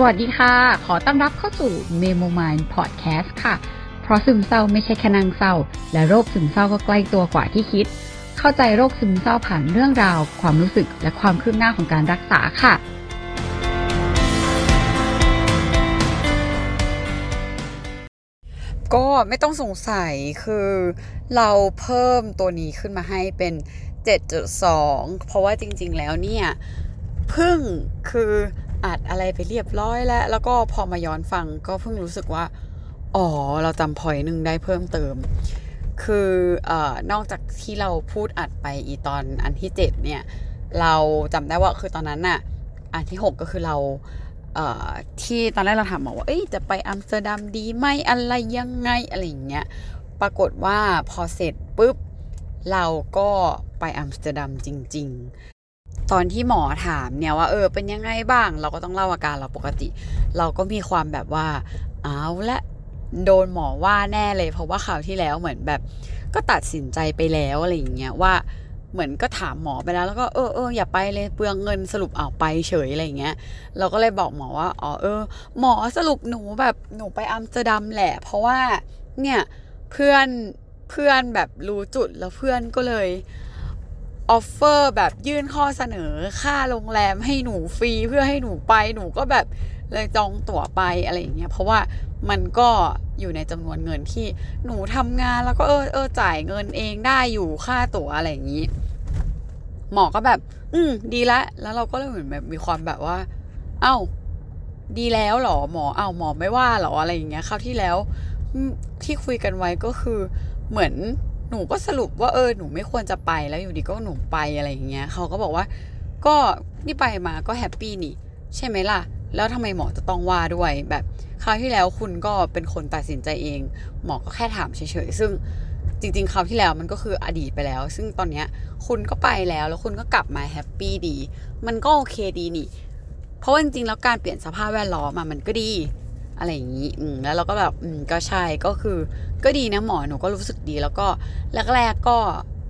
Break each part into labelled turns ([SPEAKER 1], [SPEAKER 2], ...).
[SPEAKER 1] สวัสดีค่ะ ขอต้อนรับเข้าสู่ Memo Mind Podcast ค่ะ เพราะซึมเศร้าไม่ใช่แค่นางเศร้า และโรคซึมเศร้าก็ใกล้ตัวกว่าที่คิด เข้าใจโรคซึมเศร้าผ่านเรื่องราว ความรู้สึกและความคืบหน้าของการรักษาค่ะ
[SPEAKER 2] ก็ไม่ต้องสงสัยคือเราเพิ่มตัวนี้ขึ้นมาให้เป็น 7.2 เพราะว่าจริง ๆ แล้วเนี่ยเพิ่งคือ อัดอะไรไปเรียบร้อยแล้ว แล้วก็พอมาย้อนฟังก็เพิ่งรู้สึกว่า อ๋อ เราจำพอยหนึ่งได้เพิ่มเติม คือนอกจากที่เราพูดอัดไปอีตอนอันที่ 7 เนี่ย เราจำได้ว่าคือตอนนั้นน่ะ อันที่ 6 ก็คือเราที่ตอนแรกเราถามหมอว่าเอ้ยจะไปอัมสเตอร์ดัมดีไหมอะไรยังไงอะไรอย่างเงี้ย ปรากฏว่าพอเสร็จปุ๊บ เราก็ไปอัมสเตอร์ดัมจริง ตอนที่หมอถามเนี่ยว่าเออเป็นยังไงบ้าง เราก็ต้องเล่าอาการเราปกติ เราก็มีความแบบว่าเอาละโดนหมอว่าแน่เลย เพราะว่าคราวที่แล้วเหมือนแบบก็ตัดสินใจไปแล้วอะไรอย่างเงี้ยว่าเหมือนก็ถามหมอไปแล้ว แล้วก็เออเอออย่าไปเลยเปลืองเงินสรุปเอ้าไปเฉยอะไรอย่างเงี้ย เราก็เลยบอกหมอว่าอ๋อเออ หมอสรุปหนูแบบหนูไปอัมสเตอร์ดัมแหละ เพราะว่าเนี่ยเพื่อนเพื่อนแบบรู้จุดแล้วเพื่อนก็เลย offer แบบยื่นข้อเสนอค่าโรงแรมให้หนูฟรีเพื่อให้หนูไปหนูก็แบบเลยจองตั๋วไปอะไรอย่างเงี้ยเพราะว่ามันก็อยู่ในจำนวนเงินที่หนูทำงานแล้วก็เออเออจ่ายเงินเองได้อยู่ค่าตั๋วอะไรอย่างงี้ หมอก็แบบ อืม ดีละ แล้วเราก็เลยเหมือนแบบมีความแบบว่า เอ้า ดีแล้วหรอหมอเอ้าหมอไม่ว่าหรออะไรอย่างเงี้ยคราวที่แล้วที่คุยกันไว้ก็คือเหมือน หนูก็สรุปว่าเออหนูไม่ควรจะไปแล้วอยู่ดีก็หนูไปอะไรอย่างเงี้ยเขาก็บอกว่า ก็นี่ไปมาก็แฮปปี้นี่ ใช่ไหมล่ะ แล้วทำไมหมอจะต้องว่าด้วยแบบคราวที่แล้วคุณก็เป็นคนตัดสินใจเอง หมอก็แค่ถามเฉยๆซึ่งจริงๆคราวที่แล้วมันก็คืออดีตไปแล้ว ซึ่งตอนเนี้ยคุณก็ไปแล้วแล้วคุณก็กลับมาแฮปปี้ดี มันก็โอเคดีนี่ เพราะว่าจริงๆแล้วการเปลี่ยนสภาพแวดล้อมมันก็ดี อะไรอย่างนี้อืมแล้วเราก็แบบอืมก็ใช่ก็คือ ก็ดีนะหมอหนูก็รู้สึกดี แล้วก็แรกๆก็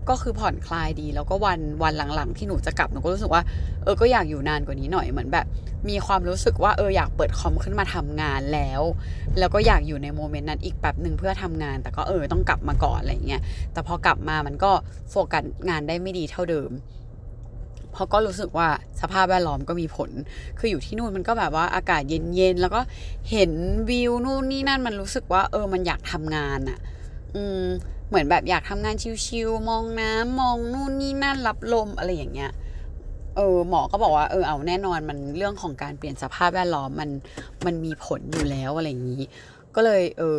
[SPEAKER 2] ก็คือผ่อนคลายดี แล้วก็วันวันหลังๆ ที่หนูจะกลับหนูก็รู้สึกว่าเออก็อยากอยู่นานกว่านี้หน่อยเหมือนแบบ มีความรู้สึกว่าเอออยากเปิดคอมขึ้นมาทำงานแล้ว แล้วก็อยากอยู่ในโมเมนต์นั้นอีกแป๊บหนึ่งเพื่อทำงาน แต่ก็เออต้องกลับมาก่อนอะไรเงี้ยแต่พอกลับมามันก็โฟกัสงานได้ไม่ดีเท่าเดิม เพราะก็รู้สึกว่าสภาพแวดล้อมก็มีผล คืออยู่ที่นู่นมันก็แบบว่าอากาศเย็นๆ แล้วก็เห็นวิวนู่นนี่นั่นมันรู้สึกว่า เออมันอยากทำงานอะ่ะ อืมเหมือนแบบอยากทำงานชิวๆมองน้ำมองนู่นนี่นั่นรับลมอะไรอย่างเงี้ยเออหมอก็บอกว่าเออเอาแน่นอนมันเรื่องของการเปลี่ยนสภาพแวดล้อมมันมันมีผลอยู่แล้วอะไรอย่างนี้ ก็เลย เออ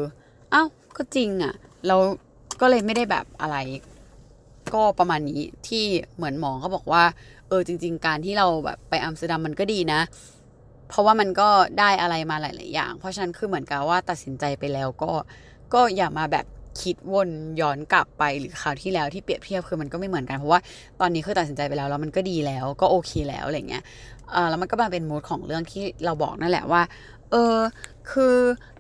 [SPEAKER 2] เอ้าก็จริงอะ่ะเราก็เลยไม่ได้แบบอะไร ก็ประมาณนี้ที่เหมือนหมอก็บอกว่า เออจริง ๆ การที่เราแบบไปอัมสเตอร์ดัมมันก็ดีนะ เพราะว่ามันก็ได้อะไรมาหลาย ๆ อย่าง เพราะฉะนั้นคือเหมือนกับว่าตัดสินใจไปแล้วก็ก็อย่ามาแบบคิดวนย้อนกลับไปหรือคราวที่แล้วที่เปรียบเทียบคือมันก็ไม่เหมือนกันเพราะว่าตอนนี้คือตัดสินใจไปแล้วแล้วมันก็ดีแล้วก็โอเคแล้วอะไรเงี้ยเออแล้วมันก็มาเป็น mood ของเรื่องที่เราบอกนั่นแหละว่า เออคือ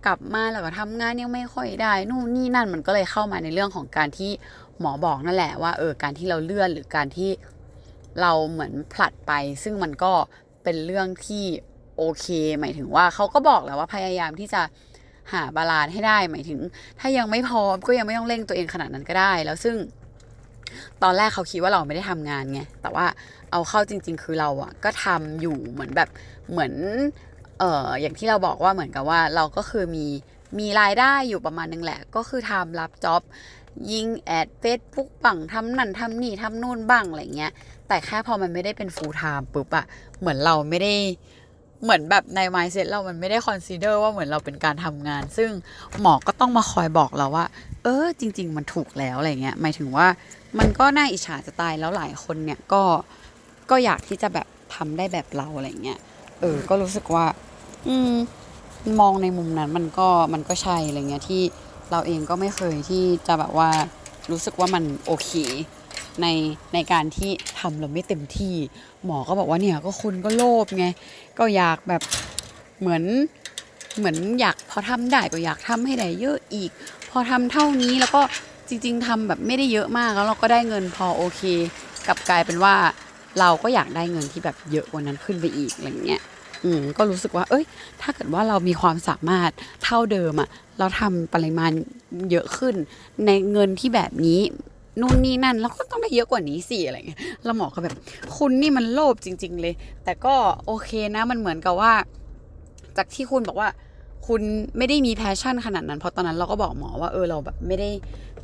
[SPEAKER 2] กลับมาแล้วก็ทำงานยังไม่ค่อยได้นู่นนี่นั่นมันก็เลยเข้ามาในเรื่องของการที่หมอบอกนั่นแหละว่าเออการที่เราเลื่อนหรือการที่ เราเหมือนผลัดไป ซึ่งมันก็เป็นเรื่องที่โอเค หมายถึงว่าเขาก็บอกแล้วว่าพยายามที่จะหา balance ให้ได้ หมายถึง ถ้ายังไม่พร้อมก็ยังไม่ต้องเร่งตัวเองขนาดนั้นก็ได้ แล้วซึ่ง ตอนแรกเขาคิดว่าเราไม่ได้ทำงานไงแต่ว่าเอาเข้าจริง ๆ คือเราอะก็ทำอยู่เหมือนแบบเหมือนเอ่ออย่างที่เราบอกว่าเหมือนกับว่าเราก็คือมีมีรายได้อยู่ประมาณนึงแหละ ก็คือทำรับจ็อบ ยิงแอดเฟซบุ๊กบังทำนั่นทำนี่ทำนู่นบ้างอะไรเงี้ย แต่แค่พอมันไม่ได้เป็น full time ปุ๊บอะเหมือนเราไม่ได้เหมือนแบบใน mindset เรามันไม่ได้ consider ว่าเหมือนเราเป็นการทำงาน ซึ่งหมอก็ต้องมาคอยบอกเราว่า เออ จริง ๆ มันถูกแล้วอะไรเงี้ยหมายถึงว่ามันก็น่าอิจฉาจะตายแล้วหลายคนเนี่ยก็ก็อยากที่จะแบบทำได้แบบเราอะไรเงี้ยเออ ก็รู้สึกว่า อืมมองในมุมนั้นมันก็มันก็ใช่อะไรเงี้ยที่ เราเองก็ไม่เคยที่จะแบบว่ารู้สึกว่ามันโอเคในในการที่ทำเราไม่เต็มที่ หมอก็บอกว่าเนี่ยก็คุณก็โลภไง ก็อยากแบบเหมือนเหมือนอยากพอทำได้ก็อยากทำให้ได้เยอะอีก พอทำเท่านี้แล้วก็จริง ๆทำแบบไม่ได้เยอะมากแล้วเราก็ได้เงินพอโอเคกลับกลายเป็นว่าเราก็อยากได้เงินที่แบบเยอะกว่านั้นขึ้นไปอีกอะไรเงี้ย อืมก็รู้สึกว่า เอ้ย ถ้าเกิดว่าเรามีความสามารถเท่าเดิมอะเราทำปริมาณเยอะขึ้น ในเงินที่แบบนี้นู่นนี่นั่นเราก็ต้องได้เยอะกว่านี้สิอะไรเงี้ยแล้วหมอก็แบบ คุณนี่มันโลภจริง ๆ เลย แต่ก็โอเคนะมันเหมือนกับว่า จากที่คุณบอกว่าคุณไม่ได้มี passion ขนาดนั้น เพราะตอนนั้นเราก็บอกหมอว่าเออเราแบบไม่ได้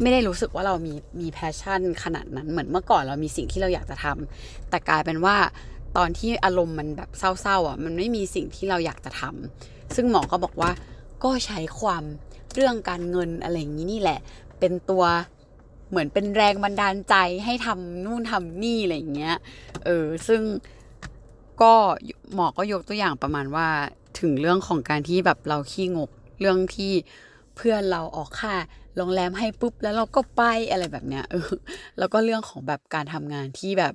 [SPEAKER 2] ไม่ได้รู้สึกว่าเรามีมี passion ขนาดนั้นเหมือนเมื่อก่อนเรามีสิ่งที่เราอยากจะทำแต่กลายเป็นว่า ตอนที่อารมณ์มันแบบเศร้าๆอะมันไม่มีสิ่งที่เราอยากจะทำซึ่งหมอก็บอกว่าก็ใช้ความเรื่องการเงินอะไรอย่างนี้นี่แหละ เป็นตัวเหมือนเป็นแรงบันดาลใจให้ทำนู่นทำนี่อะไรอย่างเงี้ย เออ ซึ่งก็หมอก็ยกตัวอย่างประมาณว่าถึงเรื่องของการที่แบบเราขี้งกเรื่องที่เพื่อนเราออกค่าโรงแรมให้ปุ๊บแล้วเราก็ไปอะไรแบบเนี้ยเออแล้วก็เรื่องของแบบการทำงานที่แบบ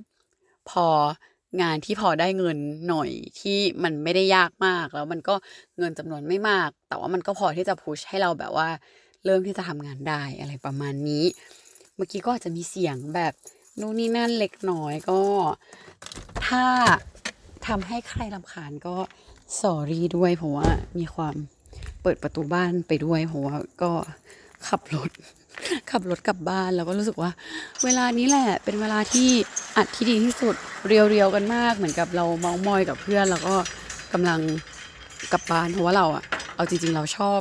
[SPEAKER 2] พอ งานที่พอได้เงินหน่อยที่มันไม่ได้ยากมาก แล้วมันก็เงินจำนวนไม่มาก แต่ว่ามันก็พอที่จะพุชให้เราแบบว่า เริ่มที่จะทำงานได้อะไรประมาณนี้ เมื่อกี้ก็อาจจะมีเสียงแบบนู่นนี่นั่นเล็กน้อยก็ ถ้าทำให้ใครลำคาญก็สอรี่ด้วยเพราะว่ามีความเปิดประตูบ้านไปด้วยเพราะว่าก็ขับรถ ขับรถกลับบ้านแล้วก็รู้สึกว่า เวลานี้แหละเป็นเวลาที่อัดที่ดีที่สุดเรียวๆกันมาก เหมือนกับเราเมามอยกับเพื่อนแล้วก็กำลังกลับบ้านเพราะว่าเราอะเอาจริง ๆ เราชอบ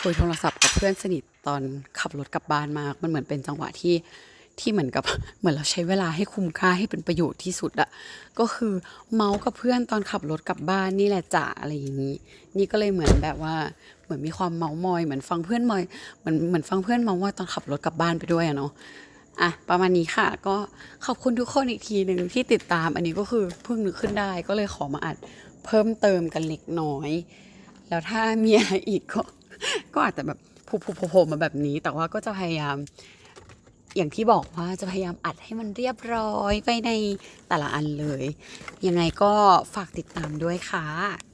[SPEAKER 2] คุยโทรศัพท์กับเพื่อนสนิทตอนขับรถกลับบ้านมาก มันเหมือนเป็นจังหวะที่ ที่เหมือนกับเหมือนเราใช้เวลาให้คุ้มค่าให้เป็นประโยชน์ที่สุดอะก็คือเมาส์กับเพื่อนตอนขับรถกลับบ้านนี่แหละจ้ะอะไรอย่างนี้ นี่ก็เลยเหมือนแบบว่าเหมือนมีความเมาส์มอยเหมือนฟังเพื่อนมอยเหมือนเหมือนฟังเพื่อนเมาส์มอยตอนขับรถกลับบ้านไปด้วยอะเนาะอะประมาณนี้ค่ะ ก็ขอบคุณทุกคนอีกทีหนึ่งที่ติดตาม อันนี้ก็คือเพิ่งนึกขึ้นได้ก็เลยขอมาอัดเพิ่มเติมกันเล็กน้อย แล้วถ้ามีอะไรอีกก็ก็อาจจะแบบผูๆๆๆมาแบบนี้ แต่ว่าก็จะพยายาม อย่างที่บอกว่าจะพยายามอัดให้มันเรียบร้อยไปในแต่ละอันเลย ยังไงก็ฝากติดตามด้วยค่ะ